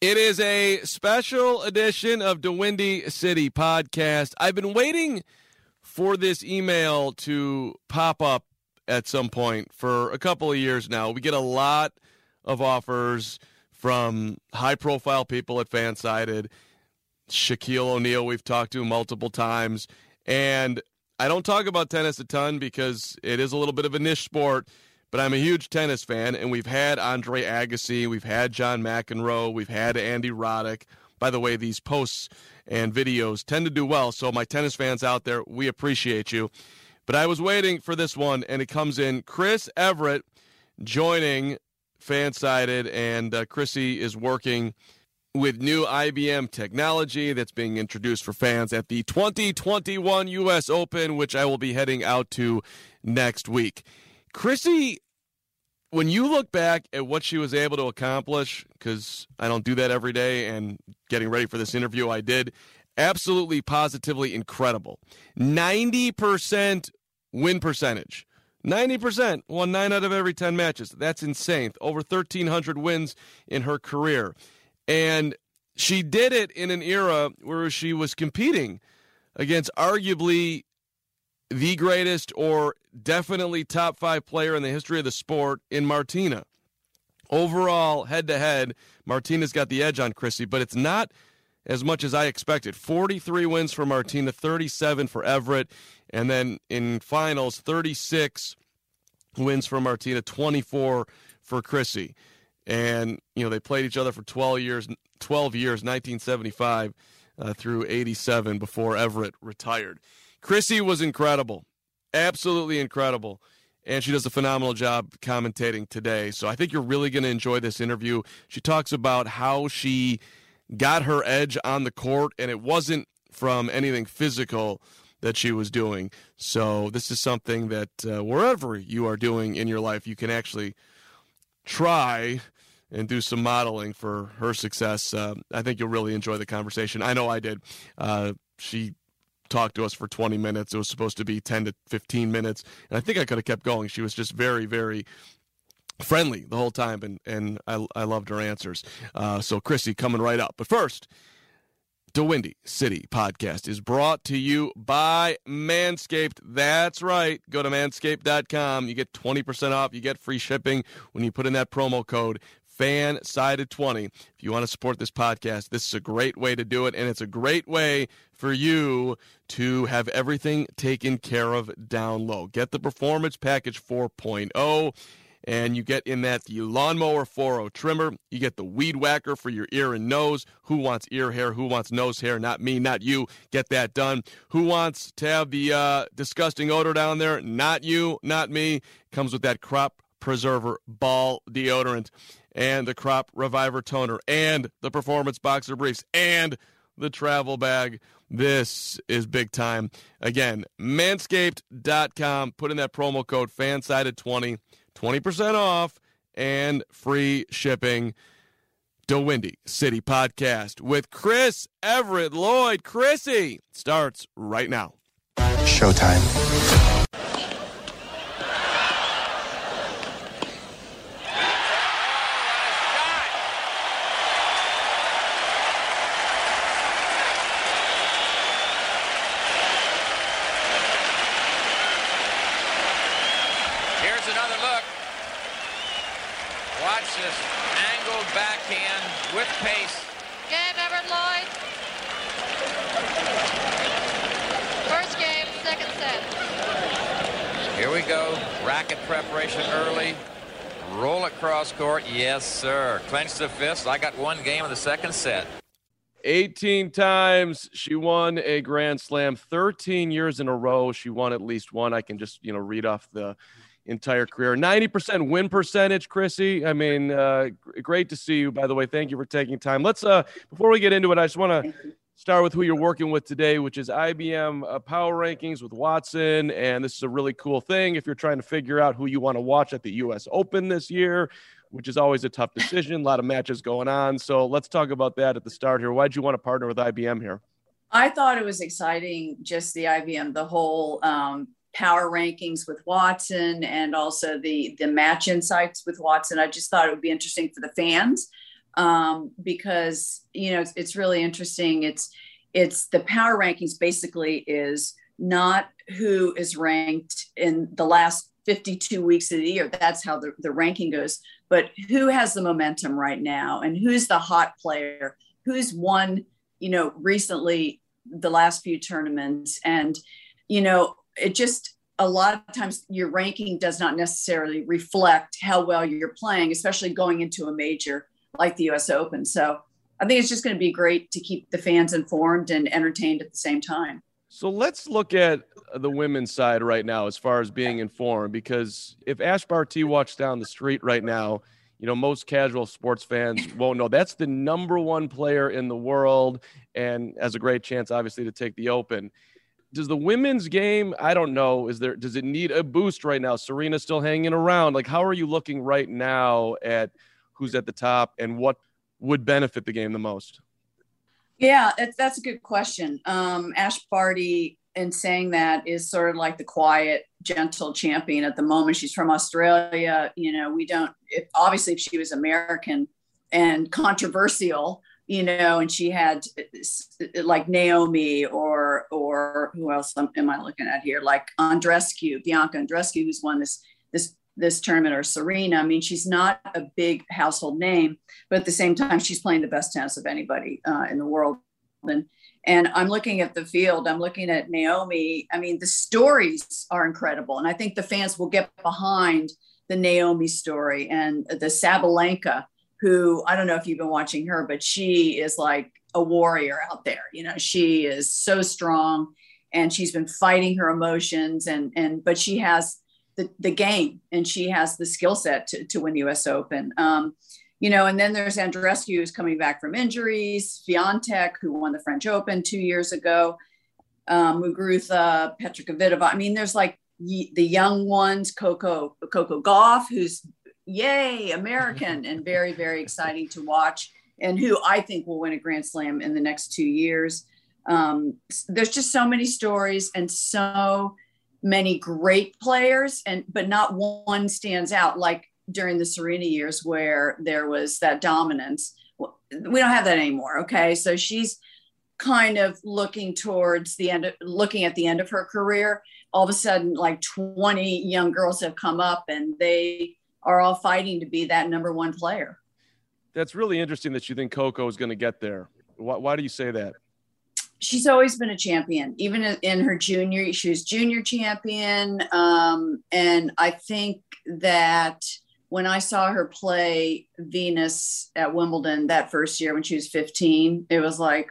It is a special edition of the Windy City podcast. I've been waiting for this email to pop up at some point for a couple of years now. We get a lot of offers from high profile people at Fansided. Shaquille O'Neal, we've talked to multiple times. And I don't talk about tennis a ton because it is a little bit of a niche sport but I'm a huge tennis fan, and we've had Andre Agassi, we've had John McEnroe, we've had Andy Roddick. By the way, these posts and videos tend to do well, so my tennis fans out there, we appreciate you. But I was waiting for this one, and it comes in Chris Evert joining Fansided, and uh, Chrissy is working with new IBM technology that's being introduced for fans at the 2021 U.S. Open, which I will be heading out to next week. Chrissy, when you look back at what she was able to accomplish, because I don't do that every day, and getting ready for this interview, I did, absolutely positively incredible. 90% win percentage. 90% won nine out of every 10 matches. That's insane. Over 1,300 wins in her career. And she did it in an era where she was competing against arguably the greatest or definitely top five player in the history of the sport in Martina. Overall, head to head, Martina's got the edge on Chrissy, but it's not as much as I expected. 43 wins for Martina, 37 for Evert, and then in finals, 36 wins for Martina, 24 for Chrissy. And, you know, they played each other for 12 years, 12 years, 1975 uh, through 87 before Evert retired. Chrissy was incredible, absolutely incredible. And she does a phenomenal job commentating today. So I think you're really going to enjoy this interview. She talks about how she got her edge on the court, and it wasn't from anything physical that she was doing. So this is something that uh, wherever you are doing in your life, you can actually try and do some modeling for her success. Uh, I think you'll really enjoy the conversation. I know I did. Uh, she talked to us for 20 minutes. It was supposed to be 10 to 15 minutes. And I think I could have kept going. She was just very, very friendly the whole time, and, and I, I loved her answers. Uh, so, Chrissy coming right up. But first, the Windy City podcast is brought to you by Manscaped. That's right. Go to manscaped.com. You get 20% off. You get free shipping when you put in that promo code FanSided20. If you want to support this podcast, this is a great way to do it, and it's a great way for you to have everything taken care of down low. Get the Performance Package 4.0 and you get in that the lawnmower 4.0 trimmer. You get the weed whacker for your ear and nose. Who wants ear hair? Who wants nose hair? Not me, not you. Get that done. Who wants to have the uh, disgusting odor down there? Not you, not me. Comes with that crop preserver ball deodorant and the crop reviver toner and the performance boxer briefs and the travel bag. This is big time. Again, manscaped.com. Put in that promo code fansided20, 20% off and free shipping. DeWindy City Podcast with Chris Evert Lloyd. Chrissy starts right now. Showtime. Preparation early. Roll across court. Yes, sir. Clench the fist. I got one game in the second set. 18 times she won a grand slam 13 years in a row she won at least one i can just you know read off the entire career 90% win percentage chrissy i mean uh, great to see you by the way thank you for taking time let's uh before we get into it i just want to start with who you're working with today, which is IBM uh, Power Rankings with Watson. And this is a really cool thing if you're trying to figure out who you want to watch at the U.S. Open this year, which is always a tough decision. a lot of matches going on. So let's talk about that at the start here. Why'd you want to partner with IBM here? I thought it was exciting, just the IBM, the whole um, power rankings with Watson and also the the match insights with Watson. I just thought it would be interesting for the fans um, because you know it's, it's really interesting. It's it's the power rankings basically is not who is ranked in the last 52 weeks of the year. That's how the, the ranking goes. But who has the momentum right now and who's the hot player? Who's won, you know, recently the last few tournaments? And, you know, it just a lot of times your ranking does not necessarily reflect how well you're playing, especially going into a major like the US Open. So I think it's just going to be great to keep the fans informed and entertained at the same time. So let's look at the women's side right now as far as being informed, because if Ash Barty walks down the street right now, you know, most casual sports fans won't know that's the number one player in the world and has a great chance, obviously, to take the Open. Does the women's game, I don't know, is there, does it need a boost right now? Serena's still hanging around. Like, how are you looking right now at who's at the top, and what would benefit the game the most? Yeah, that's a good question. Um, Ash Barty, in saying that, is sort of like the quiet, gentle champion at the moment. She's from Australia. You know, we don't, if, obviously, if she was American and controversial, you know, and she had like Naomi or or who else am I looking at here? Like Andreescu, Bianca Andreescu, who's won this this this tournament or Serena. I mean, she's not a big household name, but at the same time, she's playing the best tennis of anybody uh, in the world. And and I'm looking at the field. I'm looking at Naomi. I mean, the stories are incredible, and I think the fans will get behind the Naomi story and the Sabalenka, who I don't know if you've been watching her, but she is like a warrior out there. You know, she is so strong, and she's been fighting her emotions, and and but she has the, the game and she has the skill set to, to win the US Open. Um, you know, and then there's Andreescu who's coming back from injuries, Swiatek, who won the French Open two years ago, um, Muguruza, Petra Kvitova. I mean, there's like the young ones, Coco, Coco Gauff, who's yay, American and very, very exciting to watch and who I think will win a Grand Slam in the next two years. Um, there's just so many stories and so many great players and but not one stands out like during the Serena years where there was that dominance. We don't have that anymore. Okay. So she's kind of looking towards the end, of, looking at the end of her career. All of a sudden, like 20 young girls have come up and they are all fighting to be that number one player. That's really interesting that you think Coco is going to get there. Why, why do you say that? she's always been a champion even in her junior she was junior champion um, and i think that when i saw her play venus at wimbledon that first year when she was 15 it was like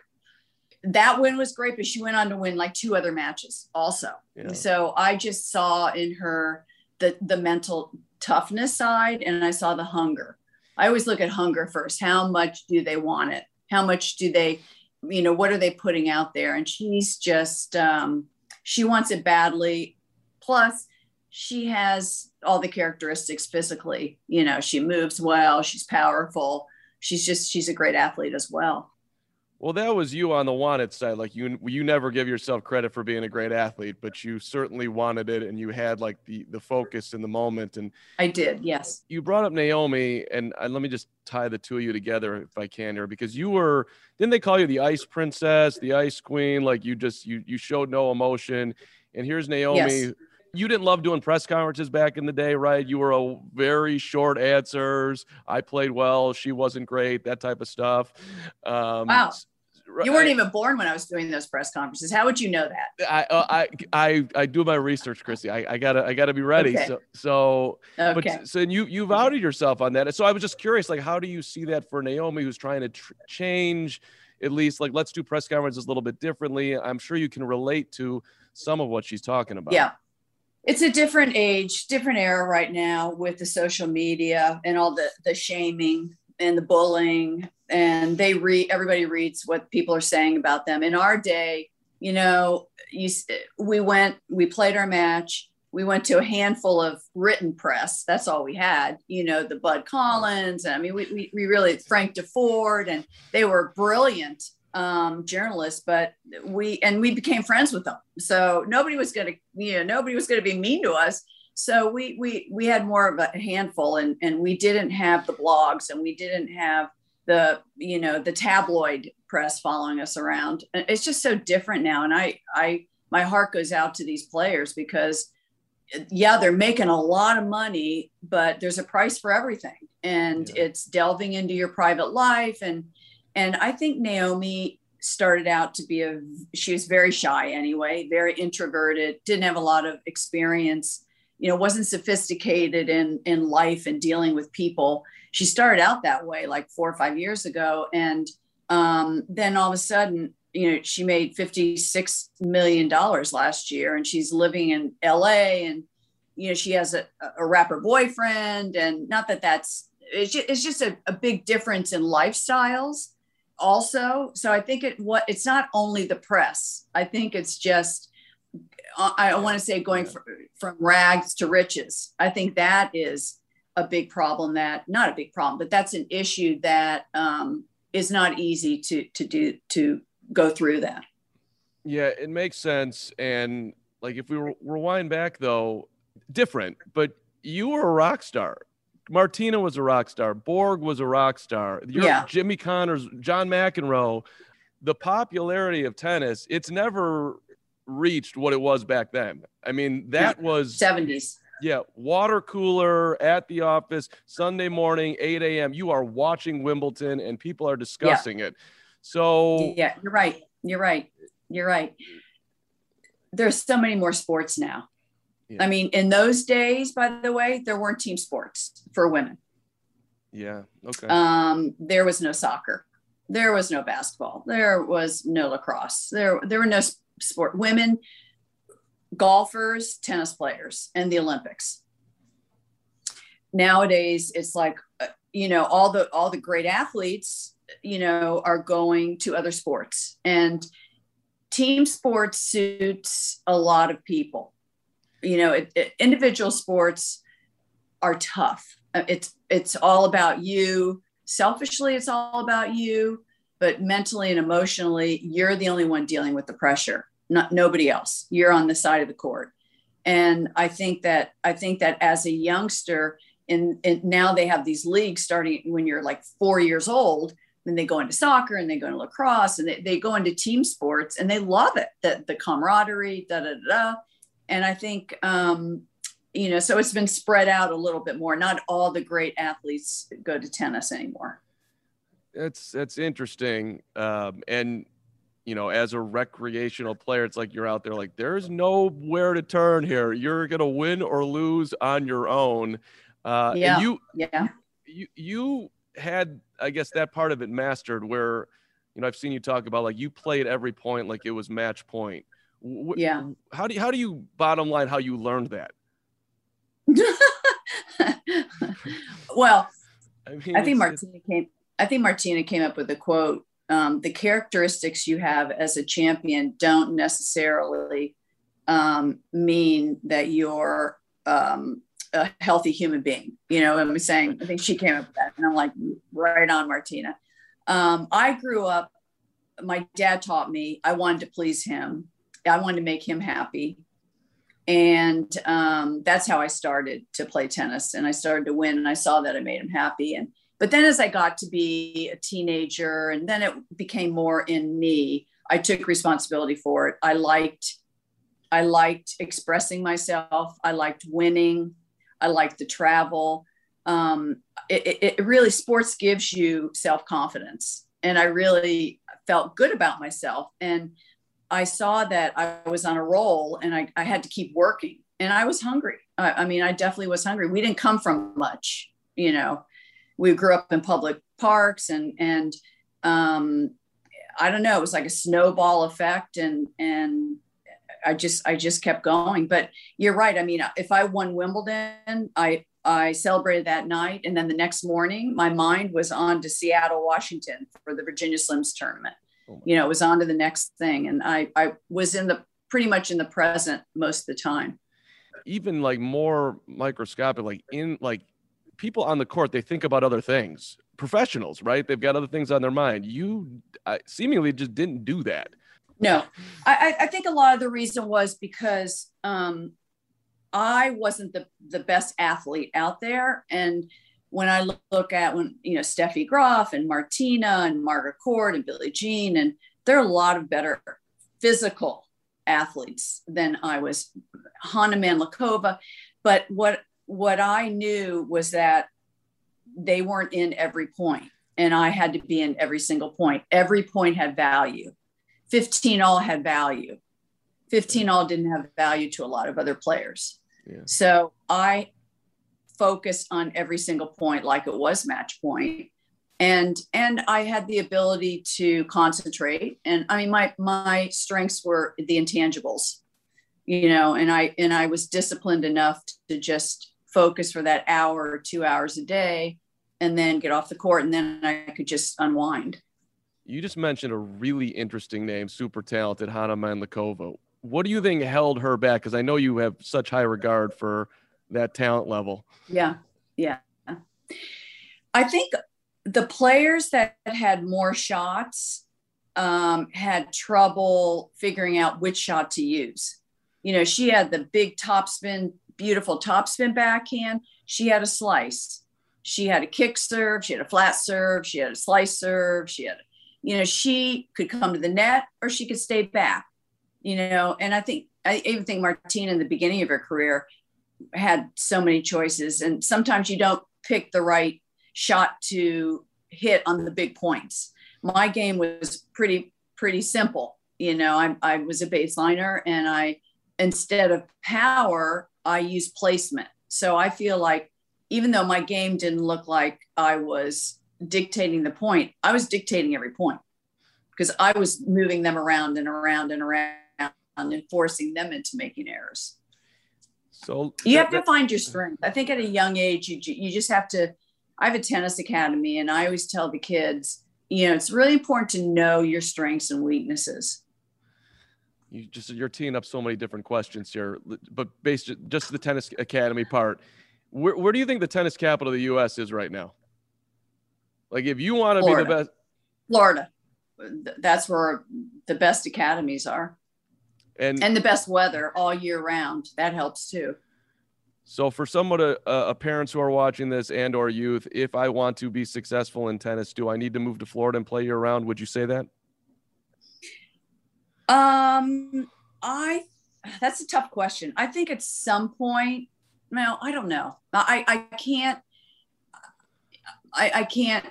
that win was great but she went on to win like two other matches also yeah. so i just saw in her the the mental toughness side and i saw the hunger. I always look at hunger first. How much do they want it? How much do they you know what are they putting out there? And she's just um, she wants it badly. Plus she has all the characteristics physically. You know she moves well. She's powerful. She's just she's a great athlete as well. Well, that was you on the wanted side. Like you, you never give yourself credit for being a great athlete, but you certainly wanted it, and you had like the the focus in the moment. And I did, yes. You brought up Naomi, and, and let me just tie the two of you together if I can here, because you were didn't they call you the Ice Princess, the Ice Queen? Like you just you you showed no emotion. And here's Naomi. Yes. You didn't love doing press conferences back in the day, right? You were a very short answers. I played well. She wasn't great. That type of stuff. Um, wow. You weren't even born when I was doing those press conferences. How would you know that? I uh, I I, I do my research, Christy. I, I gotta I gotta be ready. Okay. So so okay. but so you you've outed yourself on that. So I was just curious, like, how do you see that for Naomi, who's trying to tr- change? At least, like, let's do press conferences a little bit differently. I'm sure you can relate to some of what she's talking about. Yeah, it's a different age, different era right now with the social media and all the the shaming and the bullying. And they read everybody reads what people are saying about them. In our day you know you we went we played our match. We went to a handful of written press. That's all we had you know the bud collins. And i mean we, we, we really frank deford and they were brilliant um, journalists but we and we became friends with them. So nobody was going to you know nobody was going to be mean to us. So we we we had more of a handful and and we didn't have the blogs and we didn't have the you know the tabloid press following us around. It's just so different now. And i i my heart goes out to these players because yeah they're making a lot of money but there's a price for everything. And yeah. it's delving into your private life and and i think naomi started out to be a she was very shy anyway very introverted didn't have a lot of experience you know wasn't sophisticated in in life and dealing with people. She started out that way like four or five years ago and um, then all of a sudden you know she made 56 million dollars last year and she's living in la and you know she has a, a rapper boyfriend and not that that's it's just, it's just a, a big difference in lifestyles also so i think it what it's not only the press i think it's just uh, i, I want to say going from, from rags to riches i think that is a big problem that not a big problem, but that's an issue that um, is not easy to to do to go through that. Yeah, it makes sense. And like if we rewind back though, different, but you were a rock star. Martina was a rock star. Borg was a rock star. You're yeah. Jimmy Connors, John McEnroe. The popularity of tennis, it's never reached what it was back then. I mean, that was 70s. Yeah, water cooler at the office Sunday morning, 8 a.m. You are watching Wimbledon and people are discussing yeah. it. So, yeah, you're right. You're right. You're right. There's so many more sports now. Yeah. I mean, in those days, by the way, there weren't team sports for women. Yeah. Okay. Um, there was no soccer. There was no basketball. There was no lacrosse. There, there were no sport. Women golfers, tennis players, and the Olympics. Nowadays, it's like uh, you know all the all the great athletes you know are going to other sports and team sports suits a lot of people you know it, it, individual sports are tough uh, it's it's all about you selfishly it's all about you but mentally and emotionally you're the only one dealing with the pressure not nobody else. You're on the side of the court. And I think that I think that as a youngster, and, now they have these leagues starting when you're like four years old. Then they go into soccer and they go into lacrosse and they, they go into team sports and they love it. The, the camaraderie, da da da. And I think um, you know, so it's been spread out a little bit more. Not all the great athletes go to tennis anymore. That's that's interesting. Um, and you know, as a recreational player, it's like you're out there like there's nowhere to turn here. You're gonna win or lose on your own. Uh, yeah. And you, yeah. You you had, I guess, that part of it mastered. Where, you know, I've seen you talk about like you played every point like it was match point. Yeah. How do you, how do you bottom line how you learned that? well, I, mean, I think Martina came. I think Martina came up with a quote um, the characteristics you have as a champion don't necessarily um, mean that you're um, a healthy human being. You know, and I'm saying, I think she came up with that. And I'm like, right on, Martina. Um, I grew up, my dad taught me I wanted to please him. I wanted to make him happy. And um, that's how I started to play tennis. And I started to win, and I saw that I made him happy. And but then as I got to be a teenager, and then it became more in me, I took responsibility for it. I liked, I liked expressing myself. I liked winning. I liked the travel. Um, it, it really sports gives you self confidence, and I really felt good about myself. And I saw that I was on a roll, and I, I had to keep working. And I was hungry. I, I mean, I definitely was hungry. We didn't come from much, you know. We grew up in public parks, and and um, I don't know. It was like a snowball effect, and and I just I just kept going. But you're right. I mean, if I won Wimbledon, I I celebrated that night, and then the next morning, my mind was on to Seattle, Washington for the Virginia Slims tournament. Oh you know, it was on to the next thing, and I I was in the pretty much in the present most of the time. Even like more microscopic, like in like people on the court, they think about other things. Professionals, right? They've got other things on their mind. You I, seemingly just didn't do that. No, I, I think a lot of the reason was because um, I wasn't the, the best athlete out there. And when I look at when, you know, Steffi Graf and Martina and Margaret Court and Billie Jean, and there are a lot of better physical athletes than I was, Hana Mandlikova. But what, what I knew was that they weren't in every point and I had to be in every single point. Every point had value. 15 all had value. 15 all didn't have value to a lot of other players. Yeah. So I focused on every single point like it was match. And and I had the ability to concentrate. And I mean my my strengths were the intangibles, you know, and I and I was disciplined enough to just focus for that hour or two hours a day and then get off the court and then I could just unwind. You just mentioned a really interesting name, super talented Hana Mandlikova. What do you think held her back? Because I know you have such high regard for that talent level. Yeah, yeah. I think the players that had more shots um, had trouble figuring out which shot to use. You know, she had the big topspin, beautiful topspin backhand. She had a slice. She had a kick serve. She had a flat serve. She had a slice serve. She had you know, she could come to the net or she could stay back, you know. And I think, I even think Martina in the beginning of her career had so many choices. And sometimes you don't pick the right shot to hit on the big points. My game was pretty, pretty simple. You know, I, I was a baseliner and I, instead of power, I used placement. So I feel like even though my game didn't look like I was dictating the point, I was dictating every point because I was moving them around and around and around and forcing them into making errors. So you have to find your strength. I think at a young age, you you just have to. I have a tennis academy, and I always tell the kids, you know, it's really important to know your strengths and weaknesses. You just you're teeing up so many different questions here, but based just the tennis academy part, where where do you think the tennis capital of the U.S. is right now? Like if you want to be the best, Florida, that's where the best academies are, and and the best weather all year round. That helps too. So for someone, uh, uh, parents who are watching this and or youth, if I want to be successful in tennis, do I need to move to Florida and play year round? Would you say that? Um, I that's a tough question. I think at some point, no, I don't know. I I can't I, I can't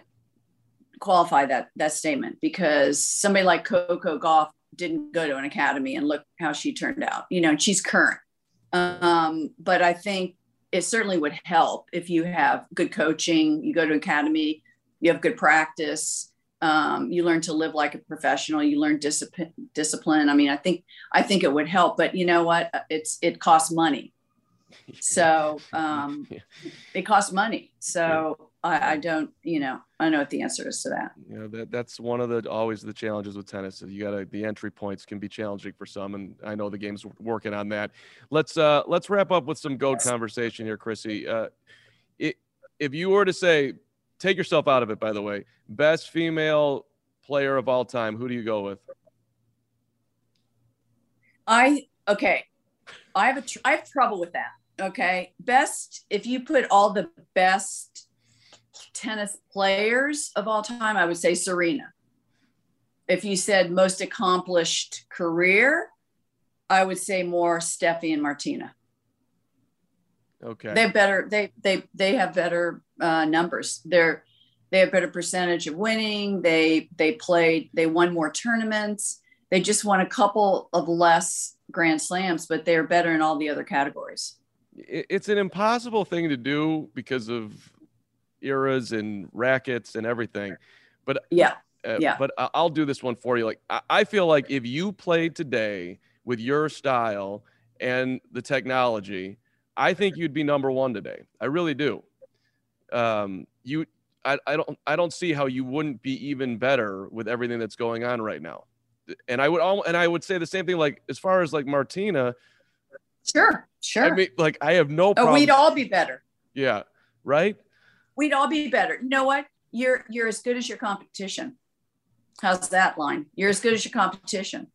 qualify that that statement because somebody like Coco Gauff didn't go to an academy and look how she turned out. You know, she's current. Um, but I think it certainly would help if you have good coaching, you go to academy, you have good practice, um, you learn to live like a professional, you learn discipline discipline. I mean, I think I think it would help, but you know what? It's it costs money. So um, it costs money. So I, I don't, you know, I know what the answer is to that. You know that that's one of the always the challenges with tennis. is You got to the entry points can be challenging for some, and I know the game's working on that. Let's uh let's wrap up with some goat conversation here, Chrissy. Uh, it, if you were to say, take yourself out of it, by the way, best female player of all time, who do you go with? I okay. I have a tr- I have trouble with that. Okay, best if you put all the best tennis players of all time, I would say Serena. If you said most accomplished career, I would say more Steffi and Martina. Okay. They have better. They they they have better uh, numbers. They're they have better percentage of winning. They they played. They won more tournaments. They just won a couple of less Grand Slams, but they're better in all the other categories. It's an impossible thing to do because of eras and rackets and everything. But yeah, uh, yeah. But I'll do this one for you. Like I feel like if you played today with your style and the technology, I think you'd be number one today. I really do. Um, you, I, I don't, I don't see how you wouldn't be even better with everything that's going on right now. And I would, all, and I would say the same thing. Like as far as like Martina. Sure, sure. I mean, like I have no. Oh, we'd all be better. Yeah. Right we'd all be better. You know what? You're you're as good as your competition. How's that line? You're as good as your competition.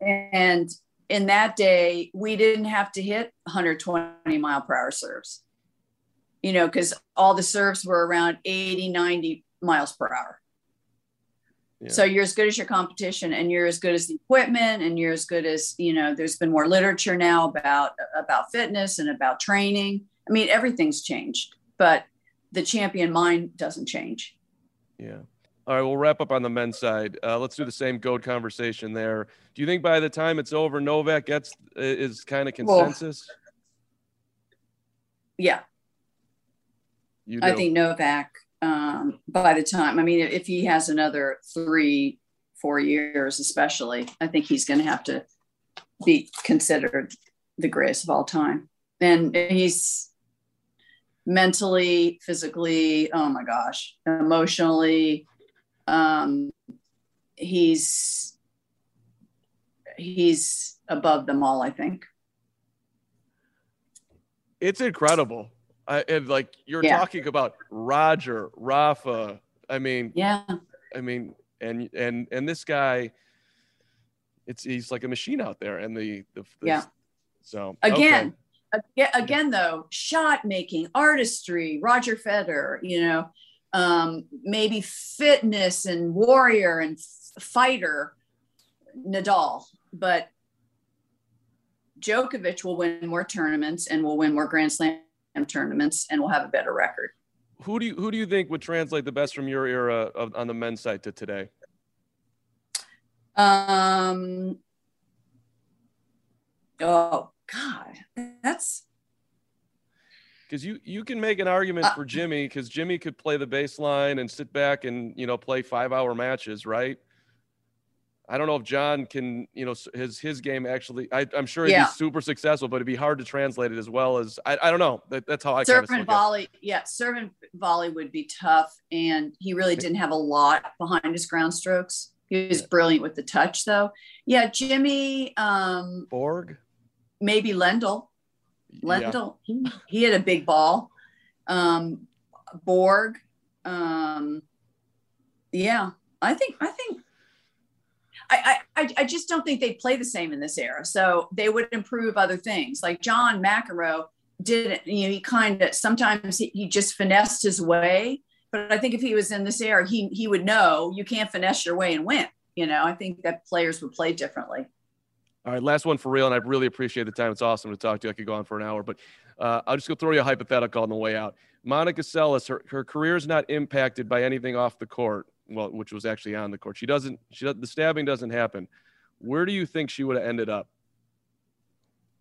And in that day, we didn't have to hit 120 mile per hour serves. You know, because all the serves were around 80, 90 miles per hour. Yeah. So you're as good as your competition and you're as good as the equipment and you're as good as, you know, there's been more literature now about about fitness and about training. I mean, everything's changed. But the champion mind doesn't change. Yeah. All right, we'll wrap up on the men's side. Uh, let's do the same goat conversation there. Do you think by the time it's over, Novak gets is kind of consensus? Well, yeah. I think Novak, um, by the time, I mean, if he has another three, four years, especially, I think he's going to have to be considered the greatest of all time. And he's mentally, physically, oh my gosh, emotionally. Um, he's he's above them all, I think. It's incredible. I, and like you're yeah. talking about Roger, Rafa. I mean, yeah. I mean, and and and this guy, it's he's like a machine out there, and the the, the yeah. So again, okay again though shot making artistry roger federer you know um, maybe fitness and warrior and fighter nadal. But Djokovic will win more tournaments and will win more grand slam tournaments and will have a better record. Who do you who do you think would translate the best from your era of, on the men's side to today? Um oh God, that's because you you can make an argument uh, for Jimmy because Jimmy could play the baseline and sit back and you know play five hour matches, right? I don't know if John can, you know, his his game actually. I, am sure he'd yeah. be super successful, but it'd be hard to translate it as well as I. I don't know. That, that's how I serve and volley. Yeah, serve and volley would be tough, and he really didn't have a lot behind his ground strokes. He was yeah. brilliant with the touch, though. Yeah, Jimmy um, Borg maybe Lendl. Lendl, yeah. he, he had a big ball. Um, Borg. Um, yeah, I think I think I, I I just don't think they'd play the same in this era. So they would improve other things. Like John McEnroe didn't, you know, he kind of sometimes he, he just finessed his way. But I think if he was in this era, he he would know you can't finesse your way and win. You know, I think that players would play differently. All right, last one for real, and I really appreciate the time. It's awesome to talk to you. I could go on for an hour, but uh, I'll just go throw you a hypothetical on the way out. Monica Seles, her, her career is not impacted by anything off the court, well, which was actually on the court. She doesn't, she the stabbing doesn't happen. Where do you think she would have ended up?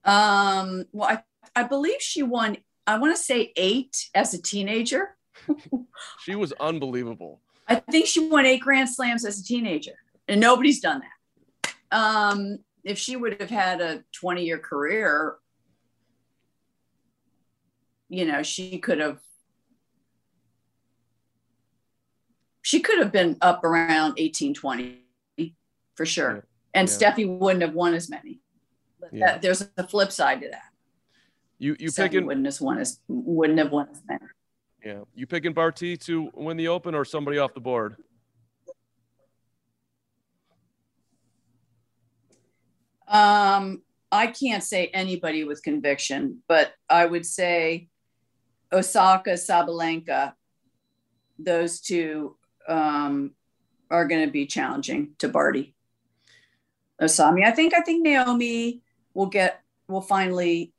Um, well, I, I believe she won, I want to say eight as a teenager. she was unbelievable. I think she won eight Grand Slams as a teenager, and nobody's done that. Um, if she would have had a 20 year career, you know, she could have she could have been up around 18, 20 for sure. Yeah. And yeah. Steffi wouldn't have won as many. Yeah. That, there's a flip side to that. You you Steffi picking wouldn't have won as wouldn't have won as many. Yeah, you picking Barty to win the Open or somebody off the board? Um, I can't say anybody with conviction, but I would say Osaka, Sabalenka, those two um, are going to be challenging to Barty. Osami, I think I think Naomi will get will finally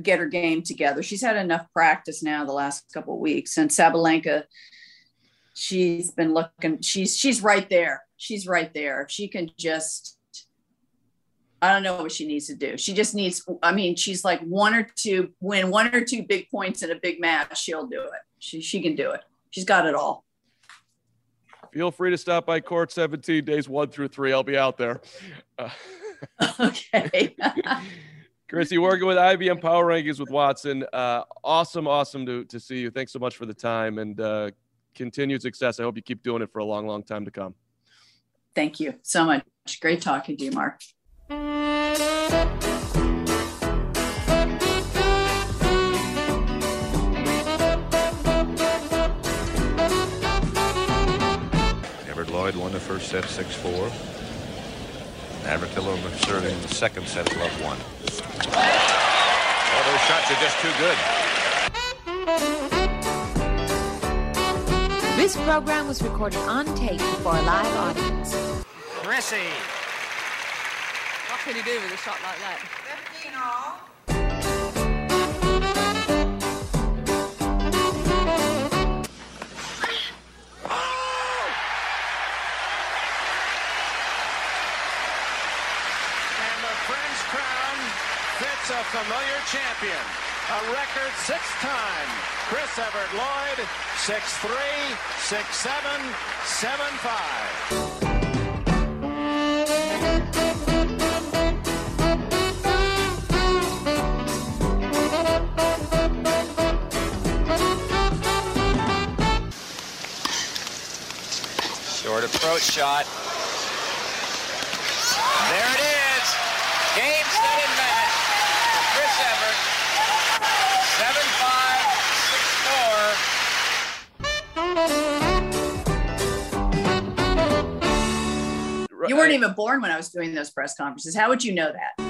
get her game together. She's had enough practice now the last couple of weeks, and Sabalenka, she's been looking. She's she's right there. She's right there. She can just I don't know what she needs to do. She just needs, I mean, she's like one or two, win one or two big points in a big match. She'll do it. She, she can do it. She's got it all. Feel free to stop by court 17 days one through three. I'll be out there. Uh, okay. Christy, working with IBM Power Rankings with Watson. Uh, awesome, awesome to, to see you. Thanks so much for the time and uh, continued success. I hope you keep doing it for a long, long time to come. Thank you so much. Great talking to you, Mark. Evert Lloyd won the first set 6-4. Navratilova serving the second set love one. All those shots are just too good. This program was recorded on tape before a live audience. Chrissy can you do with a shot like that? 15 all. And the French crown fits a familiar champion. A record six-time Chris Evert Lloyd, 6'3", 6'7", 7'5". Approach shot. There it is. Game, set, and match for Chris Evert. 7-5, 6-4. You weren't even born when I was doing those press conferences. How would you know that?